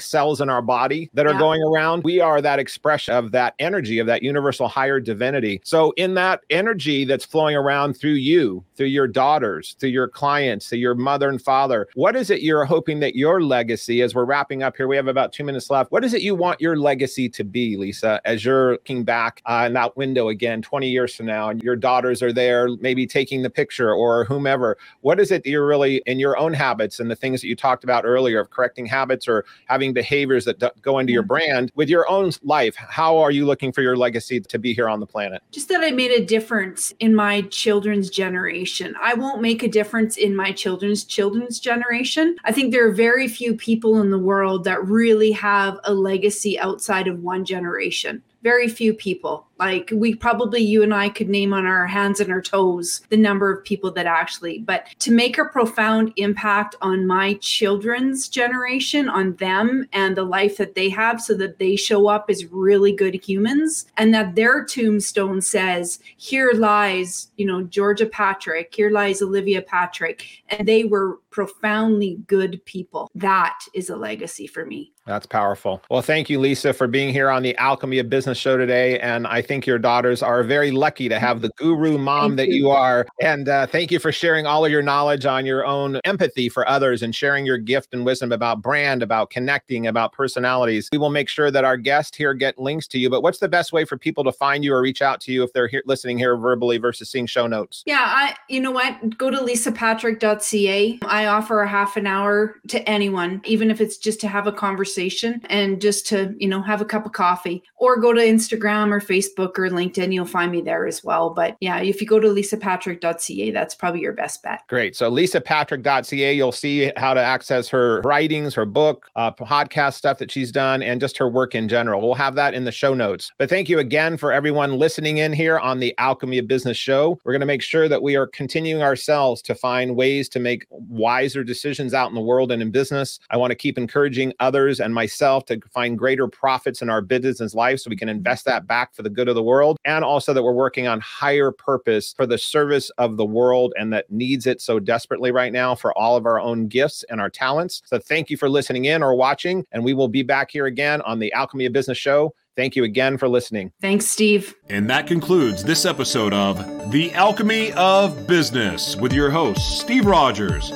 cells in our body that are yeah. going around. We are that expression of that energy, of that universal higher divinity. So in that energy that's flowing around through you, through your daughters, through your clients, through your mother and father, what is it you're hoping that your legacy, as we're wrapping up here, we have about two minutes left. What is it you want your legacy to be, Lisa, as you're looking back uh, in that window again 20 years from now and your daughters are there maybe taking the picture or whomever what is it that you're really in your own habits and the things that you talked about earlier of correcting habits or having behaviors that go into your brand with your own life? How are you looking for your legacy to be here on the planet? Just that i made a difference in my children's generation. I won't make a difference in my children's children's generation. I think there are very few people in the world that really have a legacy outside of one generation very few people. Like we probably, you and I could name on our hands and our toes the number of people that actually, but to make a profound impact on my children's generation, on them and the life that they have so that they show up as really good humans and that their tombstone says, here lies, you know, Georgia Patrick, here lies Olivia Patrick. And they were profoundly good people. That is a legacy for me. That's powerful. Well, thank you, Lisa, for being here on the Alchemy of Business show today. And I think your daughters are very lucky to have the guru mom that you. are. And uh, thank you for sharing all of your knowledge on your own empathy for others and sharing your gift and wisdom about brand, about connecting, about personalities. We will make sure that our guests here get links to you. But what's the best way for people to find you or reach out to you if they're here listening here verbally versus seeing show notes? Yeah, I you know what? Go to lisapatrick.ca. I offer a half an hour to anyone, even if it's just to have a conversation and just to, you know, have a cup of coffee or go to Instagram or Facebook or LinkedIn. You'll find me there as well. But yeah, if you go to lisapatrick.ca, that's probably your best bet. Great. So lisapatrick.ca, you'll see how to access her writings, her book, uh, podcast stuff that she's done, and just her work in general. We'll have that in the show notes. But thank you again for everyone listening in here on the Alchemy of Business show. We're going to make sure that we are continuing ourselves to find ways to make wiser decisions out in the world and in business. I want to keep encouraging others and myself to find greater profits in our business life so we can invest that back for the good of the world. And also that we're working on higher purpose for the service of the world and that needs it so desperately right now for all of our own gifts and our talents. So thank you for listening in or watching. And we will be back here again on the Alchemy of Business show. Thank you again for listening. Thanks, Steve. And that concludes this episode of The Alchemy of Business with your host, Steve Rodgers.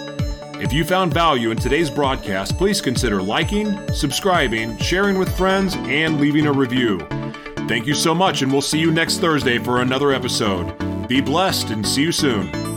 If you found value in today's broadcast, please consider liking, subscribing, sharing with friends, and leaving a review. Thank you so much, and we'll see you next Thursday for another episode. Be blessed and see you soon.